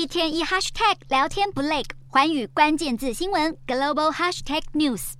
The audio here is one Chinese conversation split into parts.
一天一 hashtag 聊天不累，寰宇关键字新闻 global hashtag news。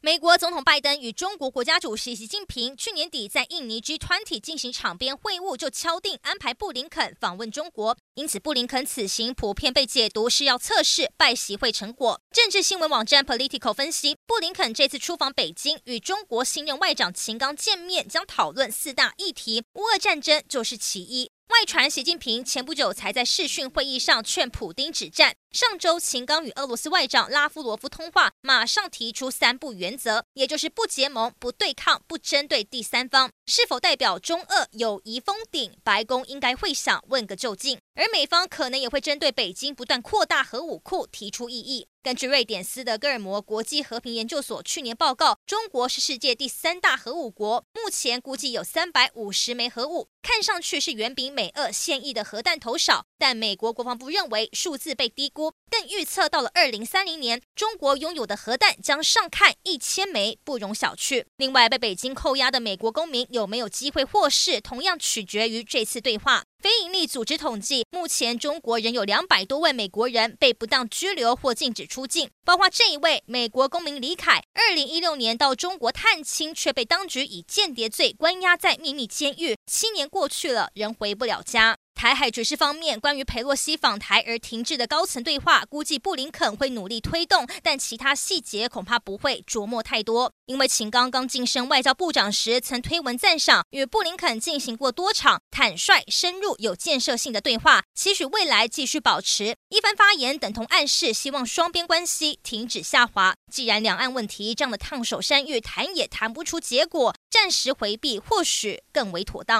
美国总统拜登与中国国家主席习近平去年底在印尼 G20 进行场边会晤，就敲定安排布林肯访问中国。因此，布林肯此行普遍被解读是要测试拜习会成果。政治新闻网站 Political 分析，布林肯这次出访北京，与中国新任外长秦刚见面，将讨论四大议题，乌俄战争就是其一。外传习近平前不久才在视讯会议上劝普丁止战。上周秦刚与俄罗斯外长拉夫罗夫通话，马上提出三不原则，也就是不结盟、不对抗、不针对第三方。是否代表中俄友谊封顶？白宫应该会想问个究竟。而美方可能也会针对北京不断扩大核武库提出异议。根据瑞典斯德哥尔摩国际和平研究所去年报告，中国是世界第三大核武国，目前估计有三百五十枚核武，看上去是远比美俄现役的核弹头少。但美国国防部认为数字被低估，更预测到了二零三零年，中国拥有的核弹将上看一千枚，不容小觑。另外，被北京扣押的美国公民有没有机会获释，同样取决于这次对话。非营利组织统计，目前中国仍有两百多位美国人被不当拘留或禁止出境，包括这一位美国公民李凯，二零一六年到中国探亲，却被当局以间谍罪关押在秘密监狱，七年过去了，仍回不了家。台海局势方面，关于佩洛西访台而停滞的高层对话，估计布林肯会努力推动，但其他细节恐怕不会琢磨太多。因为秦刚刚晋升外交部长时，曾推文赞赏与布林肯进行过多场坦率、深入、有建设性的对话，期许未来继续保持。一番发言等同暗示，希望双边关系停止下滑。既然两岸问题这样的烫手山芋谈也谈不出结果，暂时回避或许更为妥当。